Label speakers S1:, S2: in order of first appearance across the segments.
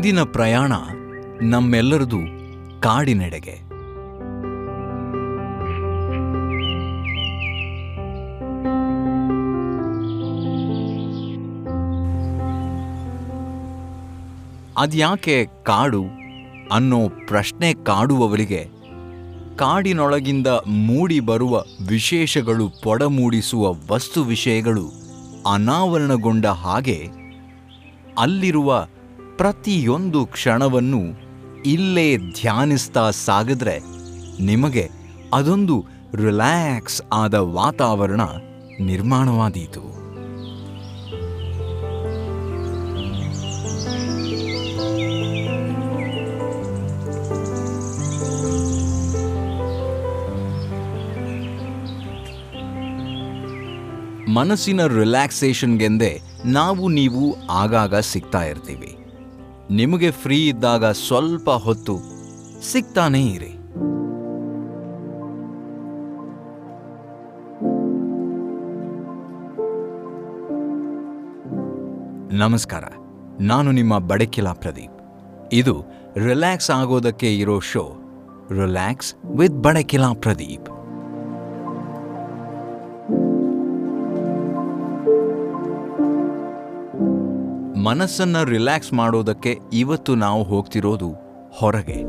S1: ಇಂದಿನ ಪ್ರಯಾಣ ನಮ್ಮೆಲ್ಲರದು ಕಾಡಿನೆಡೆಗೆ. ಅದ್ಯಾಕೆ ಕಾಡು ಅನ್ನೋ ಪ್ರಶ್ನೆ ಕಾಡುವವರಿಗೆ ಕಾಡಿನೊಳಗಿಂದ ಮೂಡಿ ಬರುವ ವಿಶೇಷಗಳು ಪೊಡಮೂಡಿಸುವ ವಸ್ತು ವಿಷಯಗಳು ಅನಾವರಣಗೊಂಡ ಹಾಗೆ ಅಲ್ಲಿರುವ ಪ್ರತಿಯೊಂದು ಕ್ಷಣವನ್ನು ಇಲ್ಲೇ ಧ್ಯಾನಿಸ್ತಾ ಸಾಗಿದ್ರೆ ನಿಮಗೆ ಅದೊಂದು ರಿಲ್ಯಾಕ್ಸ್ ಆದ ವಾತಾವರಣ ನಿರ್ಮಾಣವಾದೀತು. ಮನಸ್ಸಿನ ರಿಲ್ಯಾಕ್ಸೇಷನ್ಗೆಂದೇ ನಾವು ನೀವು ಆಗಾಗ ಸಿಗ್ತಾ ಇರ್ತೀವಿ. ನಿಮಗೆ ಫ್ರೀ ಇದ್ದಾಗ ಸ್ವಲ್ಪ ಹೊತ್ತು ಸಿಗ್ತಾನೇ ಇರಿ. ನಮಸ್ಕಾರ, ನಾನು ನಿಮ್ಮ ಬಡಕಿಲ ಪ್ರದೀಪ್. ಇದು ರಿಲ್ಯಾಕ್ಸ್ ಆಗೋದಕ್ಕೆ ಇರೋ show, relax with Badakila Pradeep. ಮನಸ್ಸನ್ನ ರಿಲ್ಯಾಕ್ಸ್ ಮಾಡೋದಕ್ಕೆ ಇವತ್ತು ನಾವು ಹೋಗ್ತಿರೋದು ಹೊರಗೆ.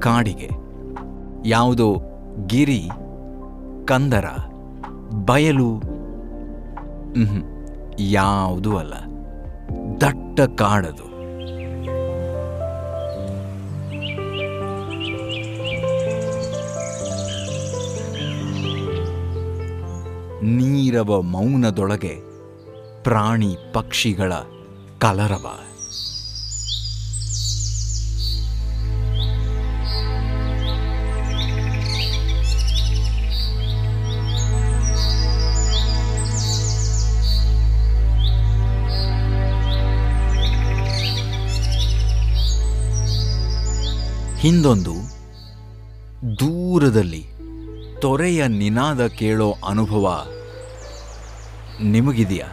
S1: ಕಾಡಿಗೆ. ಯಾವುದೋ ಗಿರಿ, ಕಂದರ, ಬಯಲು ಯಾವುದೂ ಅಲ್ಲ. ದಟ್ಟ ಕಾಡದು. ನೀರವ ಮೌನದೊಳಗೆ ಪ್ರಾಣಿ ಪಕ್ಷಿಗಳ ಕಲರವ. ಹಿಂದೊಂದು ದೂರದಲ್ಲಿ ತೊರೆಯ ನಿನಾದ ಕೇಳೋ ಅನುಭವ ನಿಮಗಿದೆಯಾ?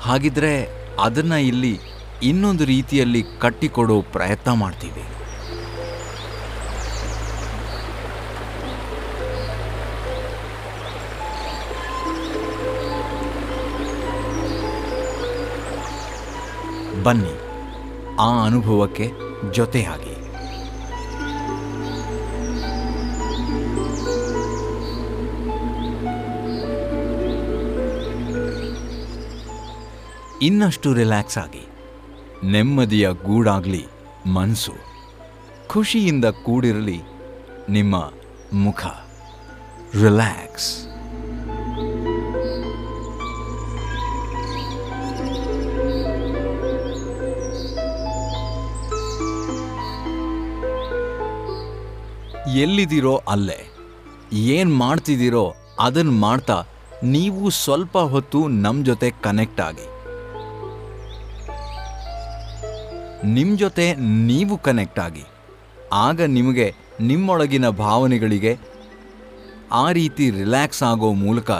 S1: ಹಾಗಿದ್ರೆ ಅದನ್ನ ಇಲ್ಲಿ ಇನ್ನೊಂದು ರೀತಿಯಲ್ಲಿ ಕಟ್ಟಿಕೊಡೋ ಪ್ರಯತ್ನ ಮಾಡ್ತೀವಿ. ಬನ್ನಿ ಆ ಅನುಭವಕ್ಕೆ ಜೊತೆಯಾಗಿ. ಇನ್ನಷ್ಟು ರಿಲ್ಯಾಕ್ಸ್ ಆಗಿ, ನೆಮ್ಮದಿಯ ಗೂಡಾಗ್ಲಿ ಮನಸ್ಸು ಖುಷಿಯಿಂದ ಕೂಡಿರಲಿ ನಿಮ್ಮ ಮುಖ. ರಿಲ್ಯಾಕ್ಸ್ ಎಲ್ಲಿದ್ದೀರೋ ಅಲ್ಲೇ, ಏನ್ ಮಾಡ್ತಿದ್ದೀರೋ ಅದನ್ನ ಮಾಡ್ತಾ, ನೀವು ಸ್ವಲ್ಪ ಹೊತ್ತು ನಮ್ಮ ಜೊತೆ ಕನೆಕ್ಟ್ ಆಗಿ. ನಿಮ್ ಜೊತೆ ನೀವು ಕನೆಕ್ಟ್ ಆಗಿ. ಆಗ ನಿಮಗೆ ನಿಮ್ಮೊಳಗಿನ ಭಾವನೆಗಳಿಗೆ ಆ ರೀತಿ ರಿಲ್ಯಾಕ್ಸ್ ಆಗೋ ಮೂಲಕ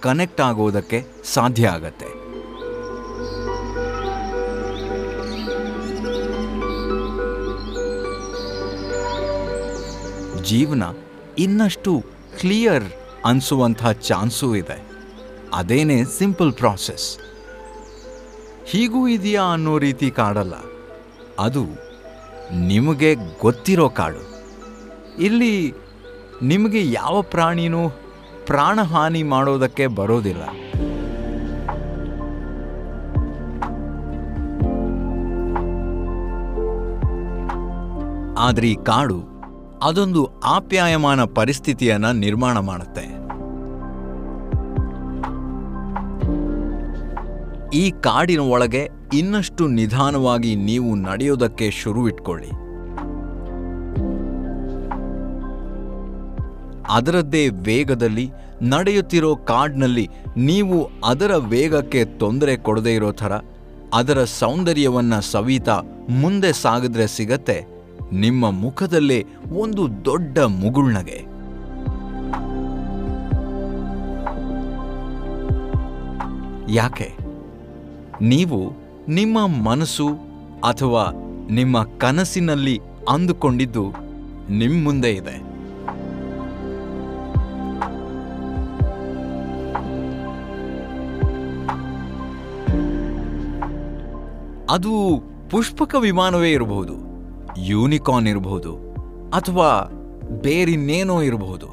S1: ಕನೆಕ್ಟ್ ಆಗೋದಕ್ಕೆ ಸಾಧ್ಯ ಆಗತ್ತೆ. ಜೀವನ ಇನ್ನಷ್ಟು ಕ್ಲಿಯರ್ ಅನಿಸುವಂಥ ಚಾನ್ಸೂ ಇದೆ. ಅದೇನೇ ಸಿಂಪಲ್ ಪ್ರಾಸೆಸ್ ಹೀಗೂ ಇದೆಯಾ ಅನ್ನೋ ರೀತಿ ಕಾಡಲ್ಲ. ಅದು ನಿಮಗೆ ಗೊತ್ತಿರೋ ಕಾಡು. ಇಲ್ಲಿ ನಿಮಗೆ ಯಾವ ಪ್ರಾಣಿನೂ ಪ್ರಾಣಹಾನಿ ಮಾಡೋದಕ್ಕೆ ಬರೋದಿಲ್ಲ. ಆದರೆ ಈ ಕಾಡು ಅದೊಂದು ಆಪ್ಯಾಯಮಾನ ಪರಿಸ್ಥಿತಿಯನ್ನ ನಿರ್ಮಾಣ ಮಾಡುತ್ತೆ. ಈ ಕಾಡಿನ ಒಳಗೆ ಇನ್ನಷ್ಟು ನಿಧಾನವಾಗಿ ನೀವು ನಡೆಯೋದಕ್ಕೆ ಶುರುವಿಟ್ಕೊಳ್ಳಿ. ಅದರದ್ದೇ ವೇಗದಲ್ಲಿ ನಡೆಯುತ್ತಿರೋ ಕಾಡ್ನಲ್ಲಿ ನೀವು ಅದರ ವೇಗಕ್ಕೆ ತೊಂದರೆ ಕೊಡದೇ ಇರೋ ಥರ, ಅದರ ಸೌಂದರ್ಯವನ್ನು ಸವಿತಾ ಮುಂದೆ ಸಾಗಿದ್ರೆ ಸಿಗತ್ತೆ. ನಿಮ್ಮ ಮುಖದಲ್ಲೇ ಒಂದು ದೊಡ್ಡ ಮುಗುಳ್ನಗೆ ಯಾಕೆ? ನೀವು ನಿಮ್ಮ ಮನಸ್ಸು ಅಥವಾ ನಿಮ್ಮ ಕನಸಿನಲ್ಲಿ ಅಂದುಕೊಂಡಿದ್ದು ನಿಮ್ಮ ಮುಂದೆ ಇದೆ. ಅದು ಪುಷ್ಪಕ ವಿಮಾನವೇ ಇರಬಹುದು, ಯೂನಿಕಾರ್ನ್ ಇರಬಹುದು ಅಥವಾ ಬೇರಿನ್ನೇನೋ ಇರಬಹುದು.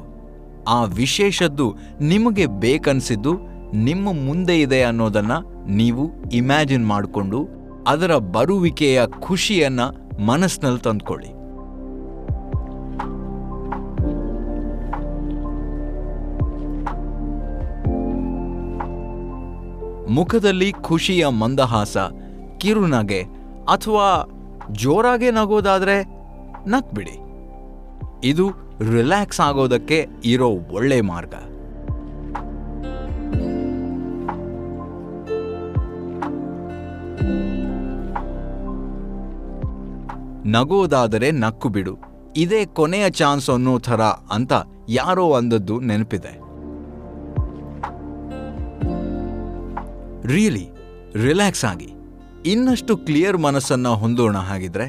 S1: ಆ ವಿಶೇಷದ್ದು ನಿಮಗೆ ಬೇಕನ್ಸಿದ್ದು ನಿಮ್ಮ ಮುಂದೆ ಇದೆ ಅನ್ನೋದನ್ನ ನೀವು ಇಮ್ಯಾಜಿನ್ ಮಾಡಿಕೊಂಡು ಅದರ ಬರುವಿಕೆಯ ಖುಷಿಯನ್ನ ಮನಸ್ಸಿನಲ್ಲಿ ತಂದ್ಕೊಳ್ಳಿ. ಮುಖದಲ್ಲಿ ಖುಷಿಯ ಮಂದಹಾಸ, ಕಿರುನಗೆ ಅಥವಾ ಜೋರಾಗೆ ನಗೋದಾದ್ರೆ ನಕ್ಬಿಡಿ ಇದು ರಿಲ್ಯಾಕ್ಸ್ ಆಗೋದಕ್ಕೆ ಇರೋ ಒಳ್ಳೆ ಮಾರ್ಗ. ನಗೋದಾದರೆ ನಕ್ಕು ಬಿಡು. ಇದೇ ಕೊನೆಯ ಚಾನ್ಸ್ ಅನ್ನೋ ಥರ ಅಂತ ಯಾರೋ ಅಂದದ್ದು ನೆನಪಿದೆ. ರಿಯಲಿ ರಿಲ್ಯಾಕ್ಸ್ ಆಗಿ. ಇನ್ನಷ್ಟು ಕ್ಲಿಯರ್ ಮನಸ್ಸನ್ನ ಹೊಂದೋಣ ಹಾಗಿದ್ರೆ.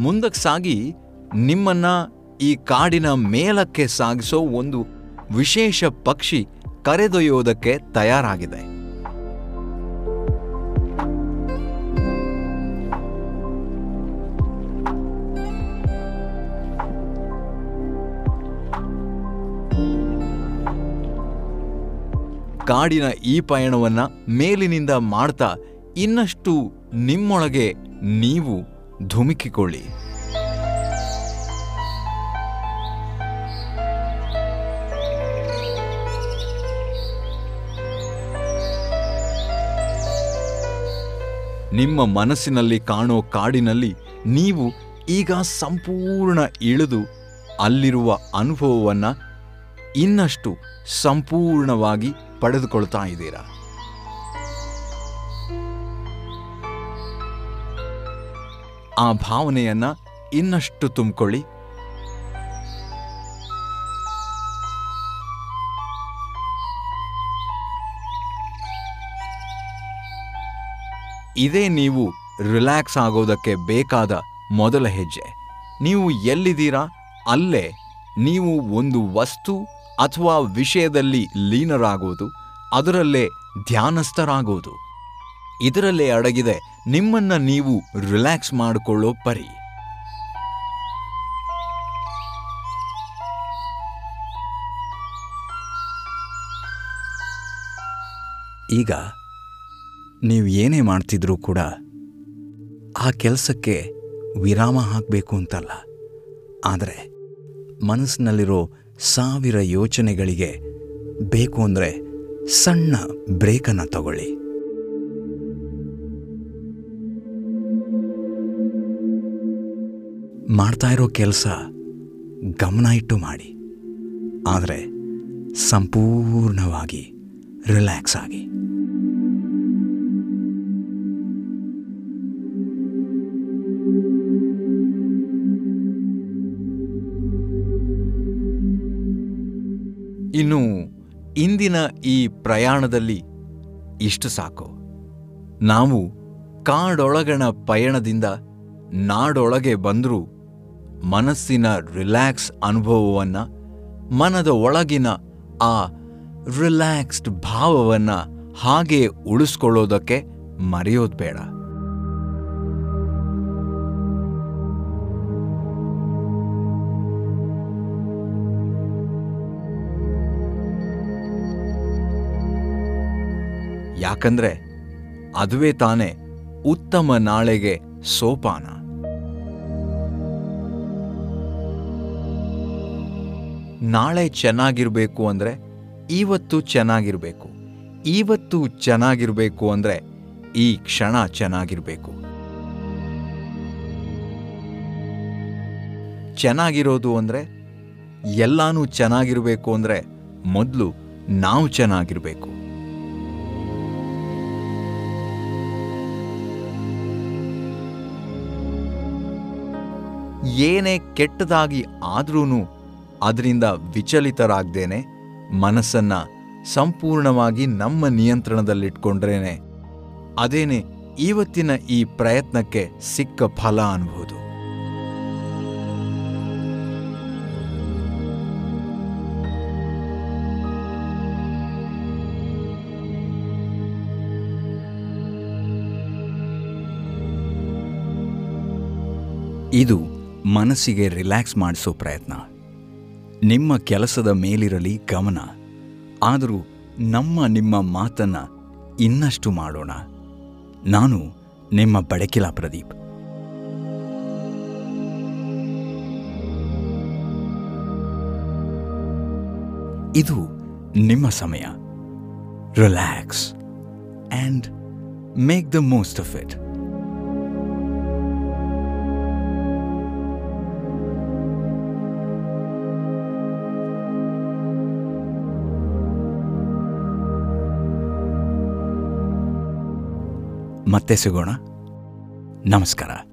S1: ಮುಂದಕ್ಕೆ ಸಾಗಿ ನಿಮ್ಮನ್ನ ಈ ಕಾಡಿನ ಮೇಲಕ್ಕೆ ಸಾಗಿಸೋ ಒಂದು ವಿಶೇಷ ಪಕ್ಷಿ ಕರೆದೊಯ್ಯೋದಕ್ಕೆ ತಯಾರಾಗಿದೆ. ಕಾಡಿನ ಈ ಪಯಣವನ್ನ ಮೇಲಿನಿಂದ ಮಾಡ್ತಾ ಇನ್ನಷ್ಟು ನಿಮ್ಮೊಳಗೆ ನೀವು ಧುಮುಕಿಕೊಳ್ಳಿ. ನಿಮ್ಮ ಮನಸ್ಸಿನಲ್ಲಿ ಕಾಣೋ ಕಾಡಿನಲ್ಲಿ ನೀವು ಈಗ ಸಂಪೂರ್ಣ ಇಳಿದು ಅಲ್ಲಿರುವ ಅನುಭವವನ್ನ ಇನ್ನಷ್ಟು ಸಂಪೂರ್ಣವಾಗಿ ಪಡೆದುಕೊಳ್ತಾ ಇದ್ದೀರಾ? ಆ ಭಾವನೆಯನ್ನ ಇನ್ನಷ್ಟು ತುಂಬಿಕೊಳ್ಳಿ. ಇದೇ ನೀವು ರಿಲ್ಯಾಕ್ಸ್ ಆಗೋದಕ್ಕೆ ಬೇಕಾದ ಮೊದಲ ಹೆಜ್ಜೆ. ನೀವು ಎಲ್ಲಿದ್ದೀರಾ? ಅಲ್ಲೇ. ನೀವು ಒಂದು ವಸ್ತು ಅಥವಾ ವಿಷಯದಲ್ಲಿ ಲೀನರಾಗುವುದು, ಅದರಲ್ಲೇ ಧ್ಯಾನಸ್ಥರಾಗುವುದು. ಇದರಲ್ಲೇ ಅಡಗಿದೆ ನಿಮ್ಮನ್ನ ನೀವು ರಿಲ್ಯಾಕ್ಸ್ ಮಾಡಿಕೊಳ್ಳೋ ಪರಿ. ಈಗ ನೀವು ಏನೇ ಮಾಡ್ತಿದ್ರೂ ಕೂಡ ಆ ಕೆಲಸಕ್ಕೆ ವಿರಾಮ ಹಾಕಬೇಕು ಅಂತಲ್ಲ. ಆದರೆ ಮನಸ್ಸಿನಲ್ಲಿರೋ ಸಾವಿರ ಯೋಚನೆಗಳಿಗೆ ಬೇಕು ಅಂದರೆ ಸಣ್ಣ ಬ್ರೇಕನ್ನು ತಗೊಳ್ಳಿ. ಮಾಡ್ತಾ ಇರೋ ಕೆಲಸ ಗಮನ ಇಟ್ಟು ಮಾಡಿ. ಆದರೆ ಸಂಪೂರ್ಣವಾಗಿ ರಿಲ್ಯಾಕ್ಸ್ ಆಗಿ. ಇನ್ನು ಇಂದಿನ ಈ ಪ್ರಯಾಣದಲ್ಲಿ ಇಷ್ಟು ಸಾಕು. ನಾವು ಕಾಡೊಳಗಣ ಪಯಣದಿಂದ ನಾಡೊಳಗೆ ಬಂದರೂ ಮನಸ್ಸಿನ ರಿಲ್ಯಾಕ್ಸ್ ಅನುಭವವನ್ನ, ಮನದ ಒಳಗಿನ ಆ ರಿಲ್ಯಾಕ್ಸ್ಡ್ ಭಾವವನ್ನ ಹಾಗೆ ಉಳಿಸ್ಕೊಳ್ಳೋದಕ್ಕೆ ಮರೆಯೋದು ಬೇಡ. ಯಾಕಂದ್ರೆ ಅದುವೇ ತಾನೇ ಉತ್ತಮ ನಾಳೆಗೆ ಸೋಪಾನ. ನಾಳೆ ಚೆನ್ನಾಗಿರಬೇಕು ಅಂದರೆ ಇವತ್ತು ಚೆನ್ನಾಗಿರಬೇಕು. ಇವತ್ತು ಚೆನ್ನಾಗಿರಬೇಕು ಅಂದರೆ ಈ ಕ್ಷಣ ಚೆನ್ನಾಗಿರಬೇಕು. ಚೆನ್ನಾಗಿರೋದು ಅಂದರೆ ಎಲ್ಲಾನು ಚೆನ್ನಾಗಿರಬೇಕು ಅಂದರೆ ಮೊದಲು ನಾವು ಚೆನ್ನಾಗಿರ್ಬೇಕು. ಏನೇ ಕೆಟ್ಟದಾಗಿ ಆದ್ರೂ ಅದರಿಂದ ವಿಚಲಿತರಾಗ್ದೇನೆ ಮನಸ್ಸನ್ನ ಸಂಪೂರ್ಣವಾಗಿ ನಮ್ಮ ನಿಯಂತ್ರಣದಲ್ಲಿಟ್ಕೊಂಡ್ರೇನೆ ಅದೇನೆ ಇವತ್ತಿನ ಈ ಪ್ರಯತ್ನಕ್ಕೆ ಸಿಕ್ಕ ಫಲ ಅನ್ಬೋದು.
S2: ಇದು ಮನಸ್ಸಿಗೆ ರಿಲ್ಯಾಕ್ಸ್ ಮಾಡಿಸೋ ಪ್ರಯತ್ನ. ನಿಮ್ಮ ಕೆಲಸದ ಮೇಲಿರಲಿ ಗಮನ. ಆದರೂ ನಮ್ಮ, ನಿಮ್ಮ ಮಾತನ್ನು ಇನ್ನಷ್ಟು ಮಾಡೋಣ. ನಾನು ನಿಮ್ಮ ಬಡಕಿಲ ಪ್ರದೀಪ್. ಇದು ನಿಮ್ಮ ಸಮಯ. Relax. And make the most of it. ಮತ್ತೆ ಸಿಗೋಣ. ನಮಸ್ಕಾರ.